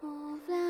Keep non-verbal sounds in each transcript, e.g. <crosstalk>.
无法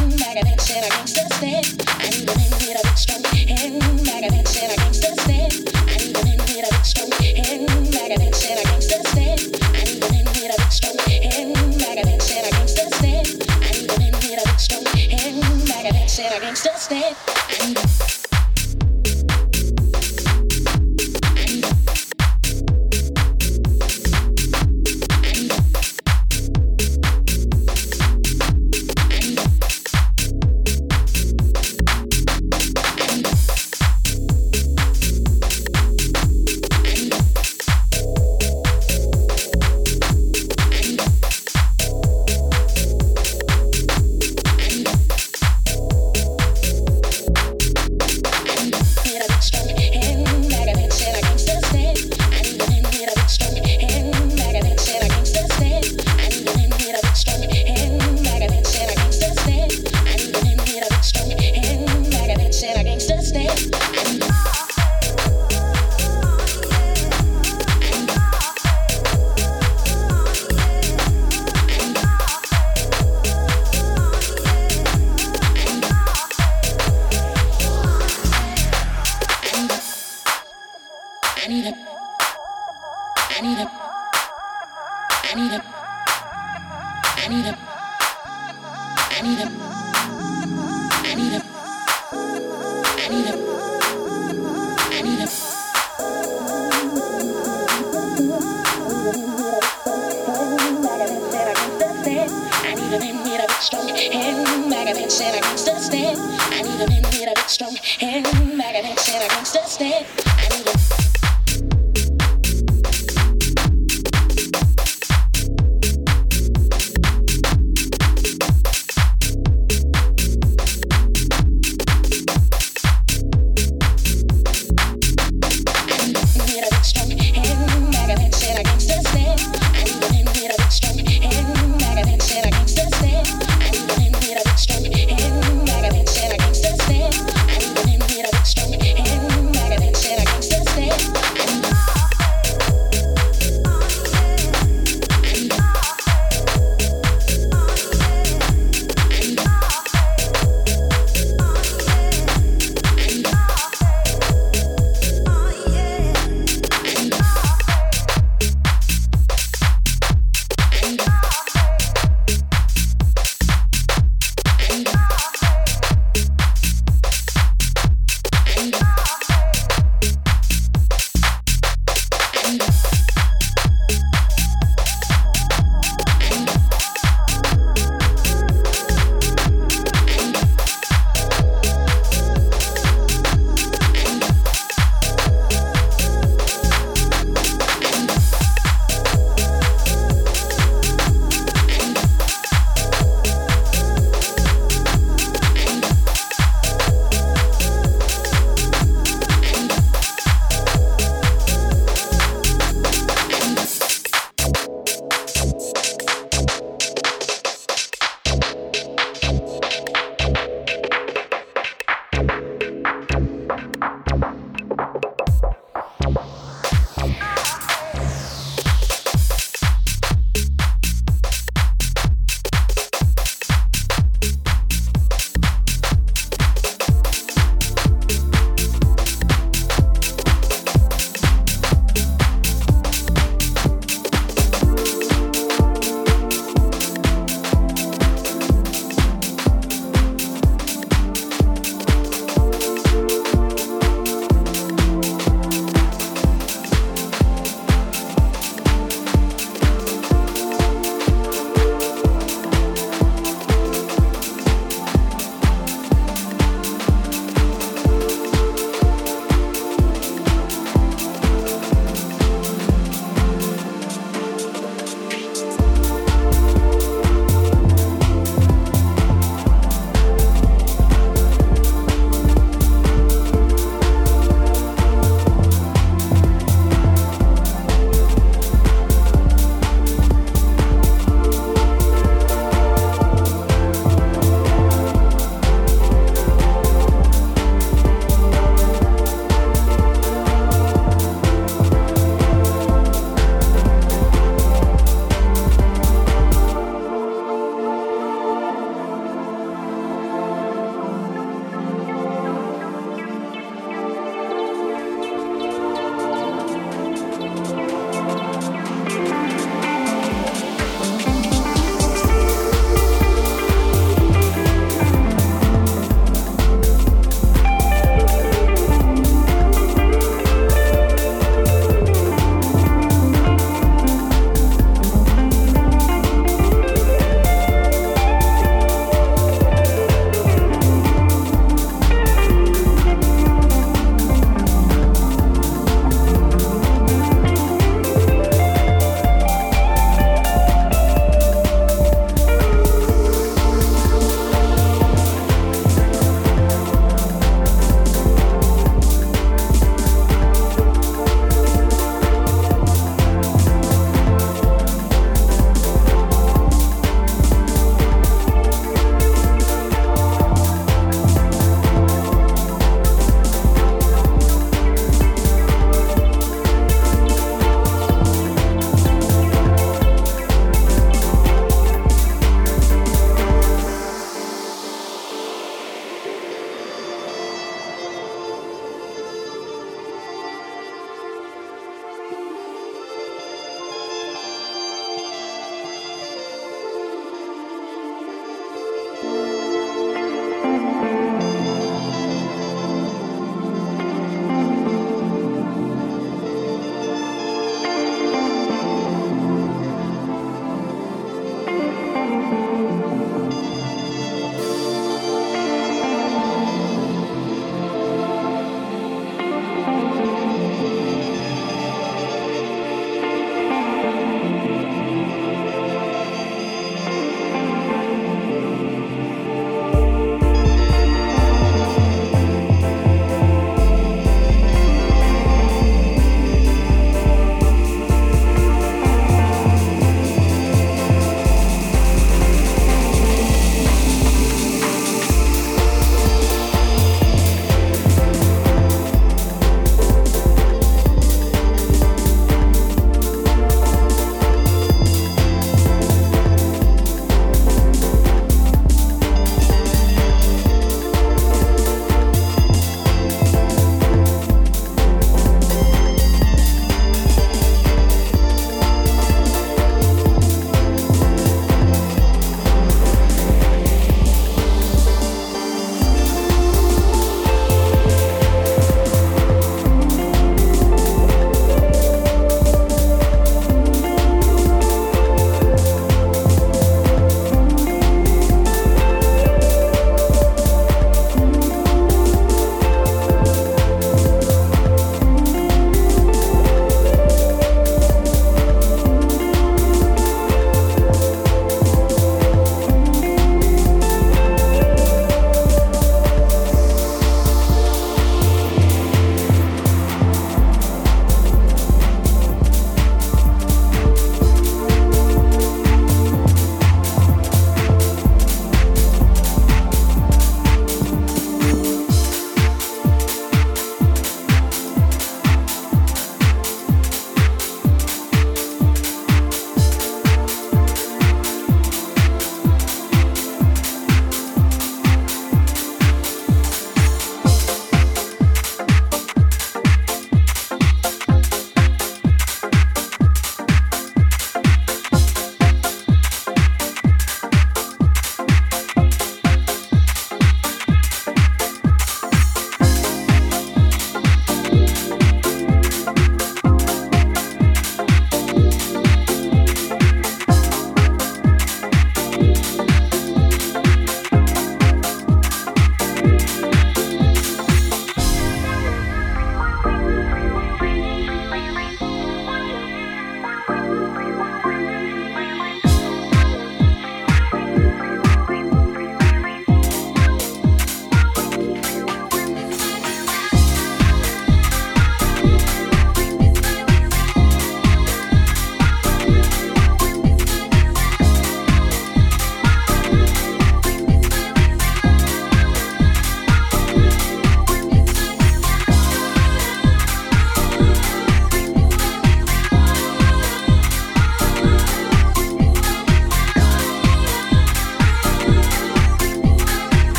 Strong and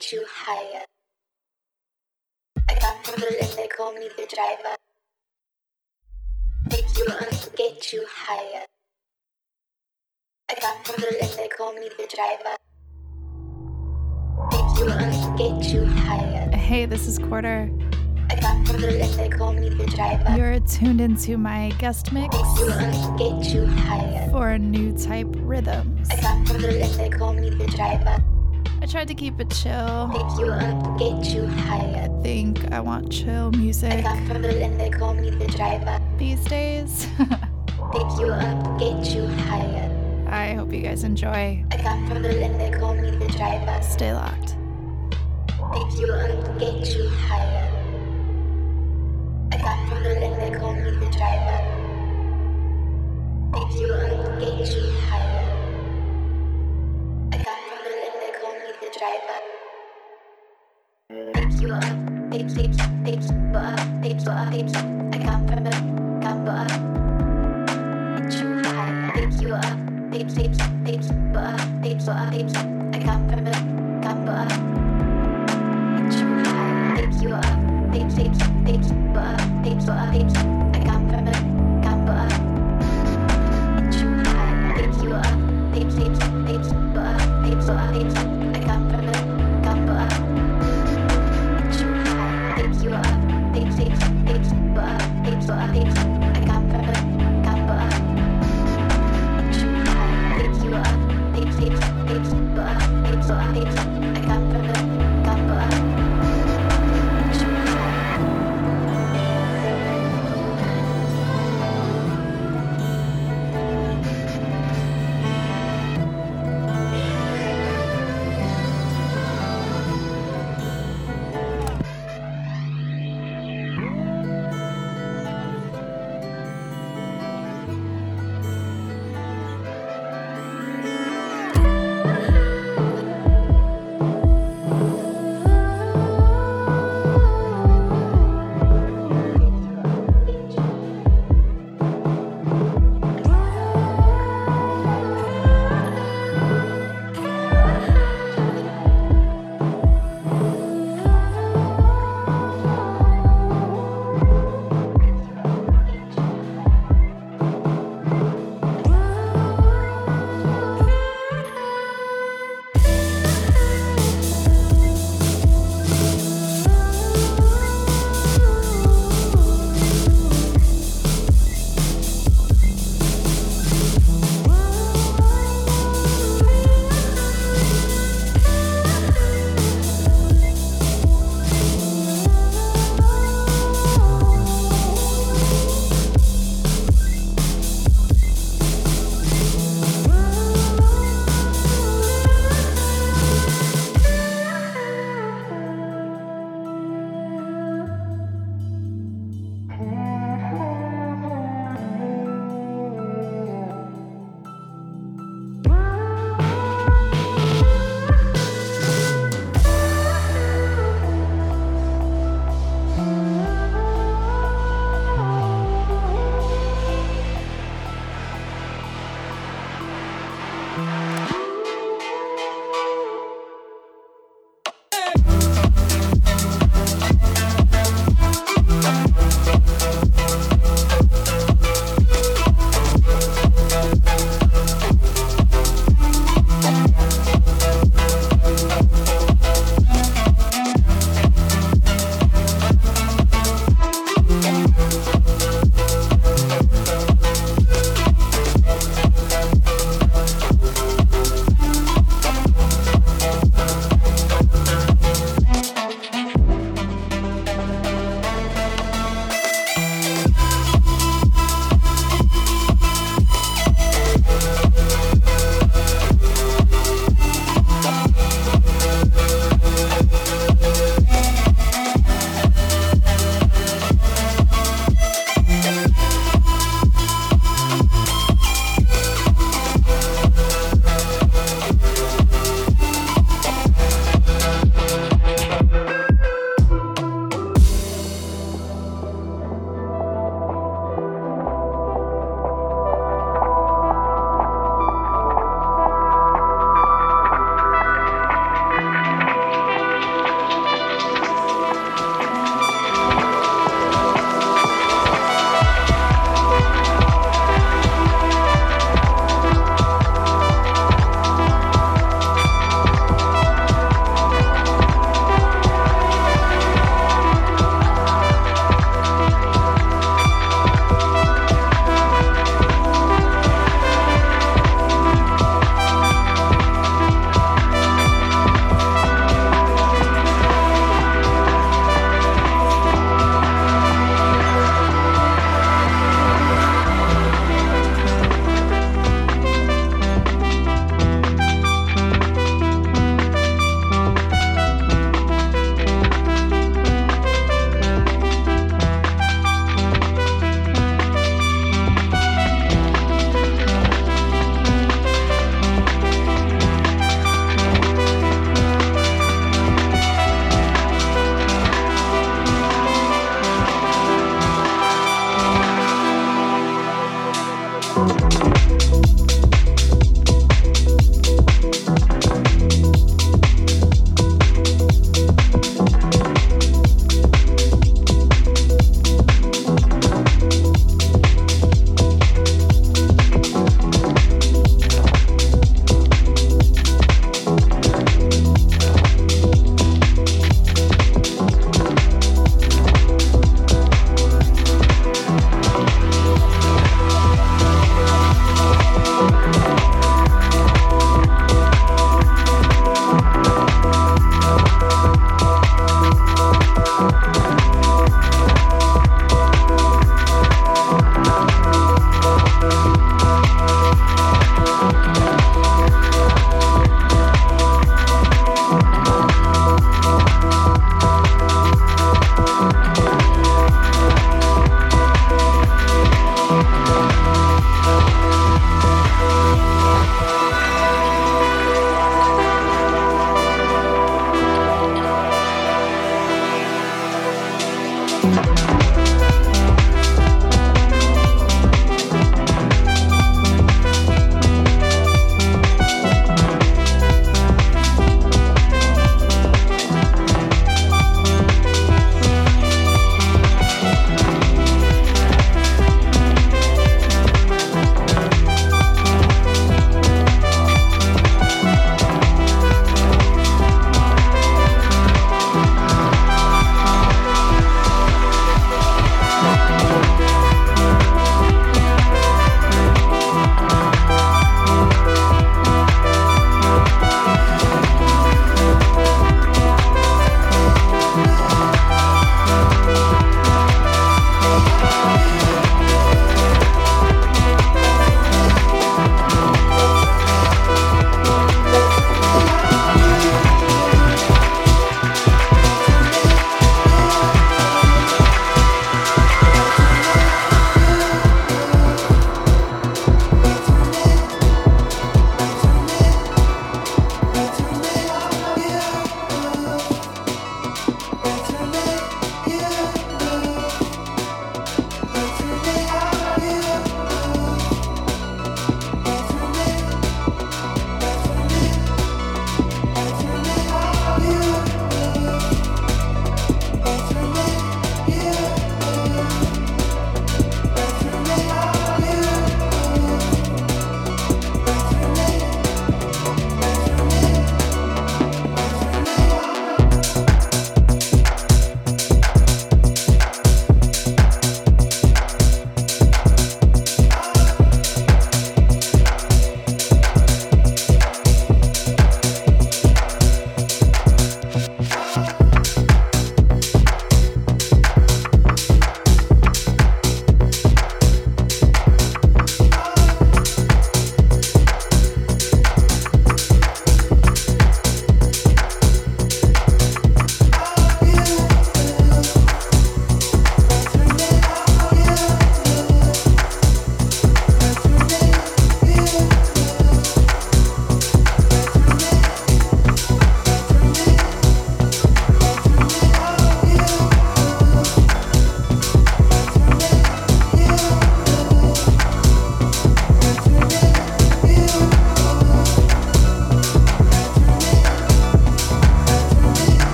get you. I come from the left, they call me the driver. Take you up, get you higher. I come from the left, they call me the driver. Take you up, get you higher. Hey, this is QRTR. I come from the left, they call me the driver. You're tuned into my guest mix Take you up, get you higher. for a new type rhythms. I come from the left, they call me the driver. I tried to keep it chill. Take you up, get you higher. I think I want chill music. I come from the left, they call me the driver. these days. <laughs> Pick you up, get you higher. I hope you guys enjoy. I come from the left, they call me the driver. Stay locked. Pick you up, get you higher. I come from the left, they call me the driver. Pick you up, get you higher. Driver. Pick you up, pick, pick, pick you up, pick you up, pick you. I come from the, come up. You higher. Pick you up, pick, pick, pick you up, pick you up, pick you. I come from the, come up. Higher. Pick you up, pick, pick, pick you up, pick you up, pick you. I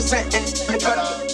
representing the gutter.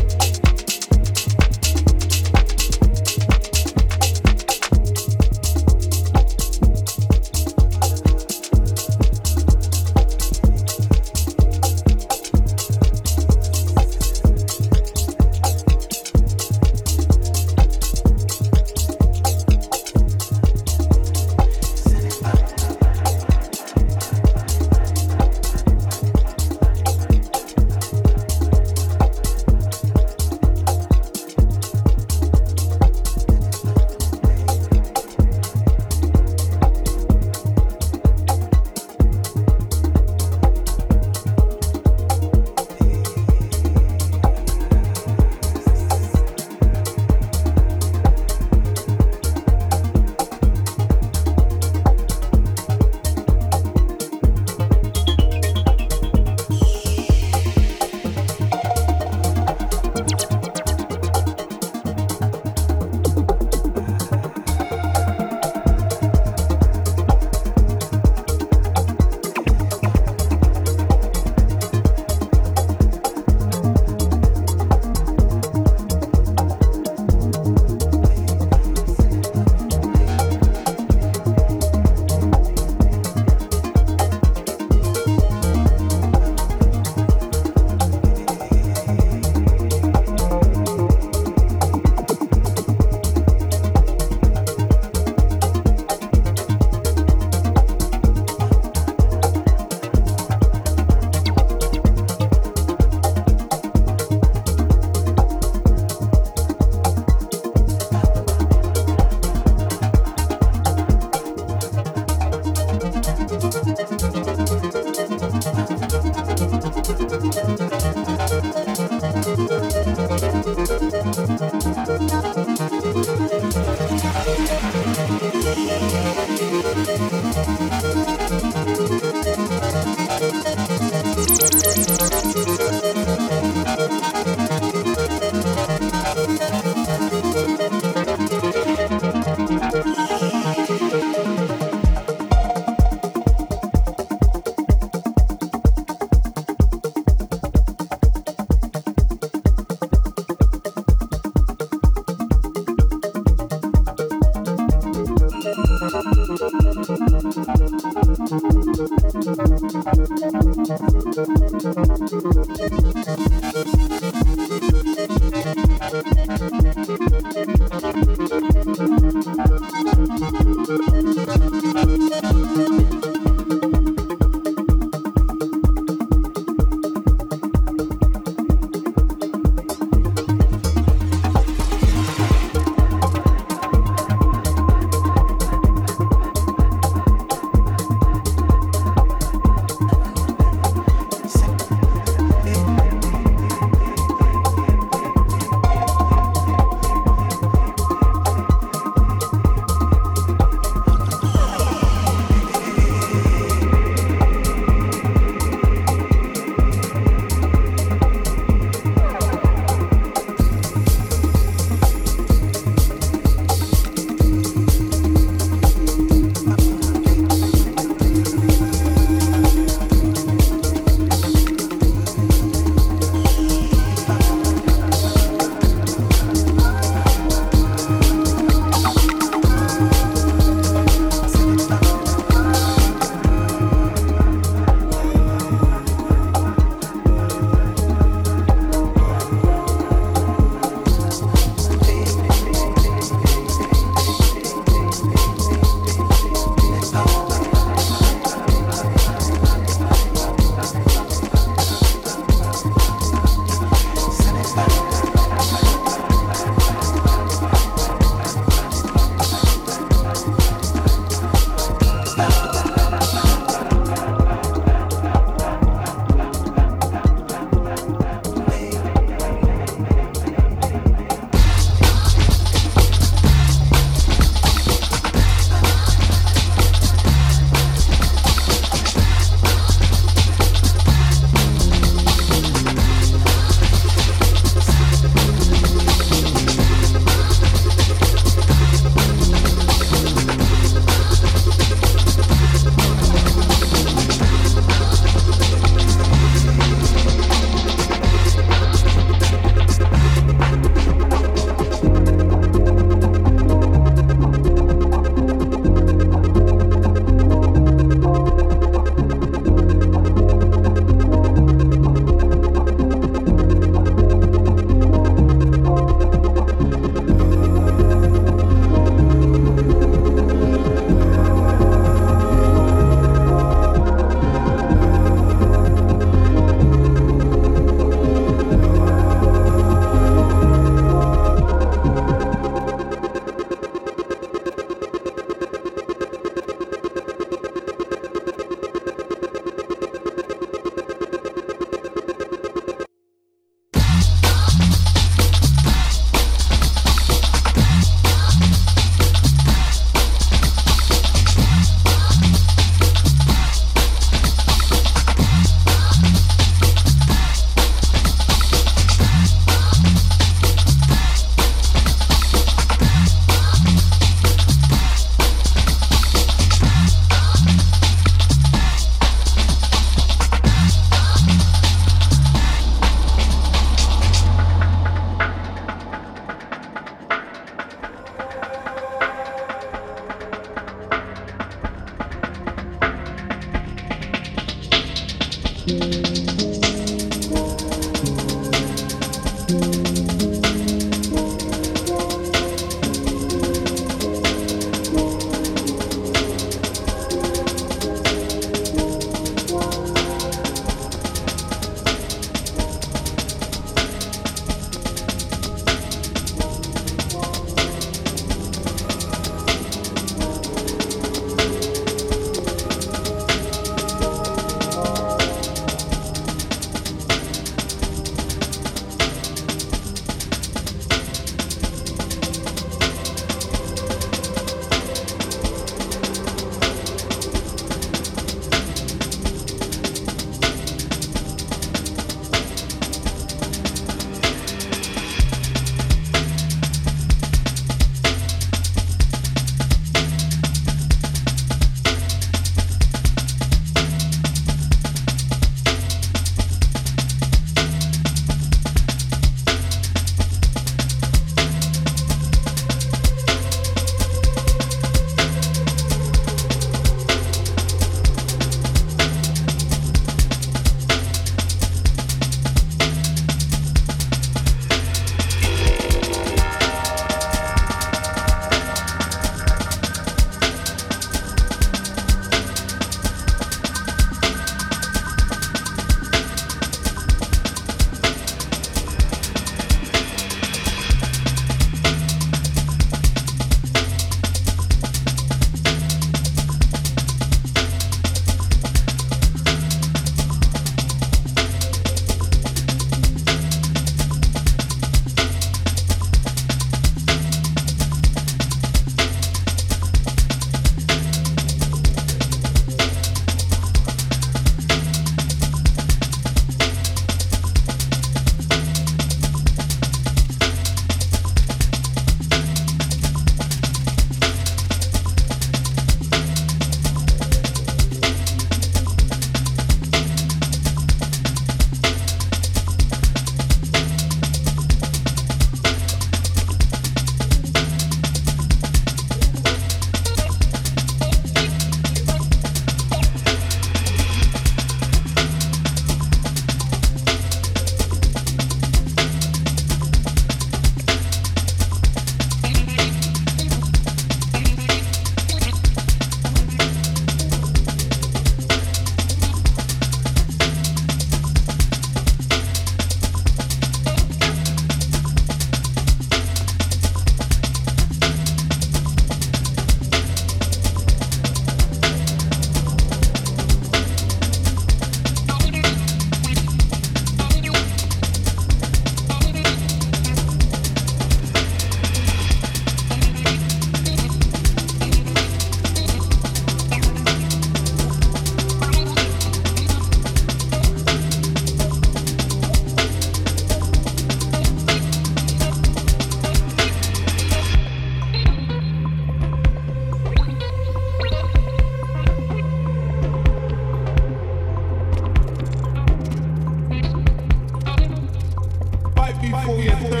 before you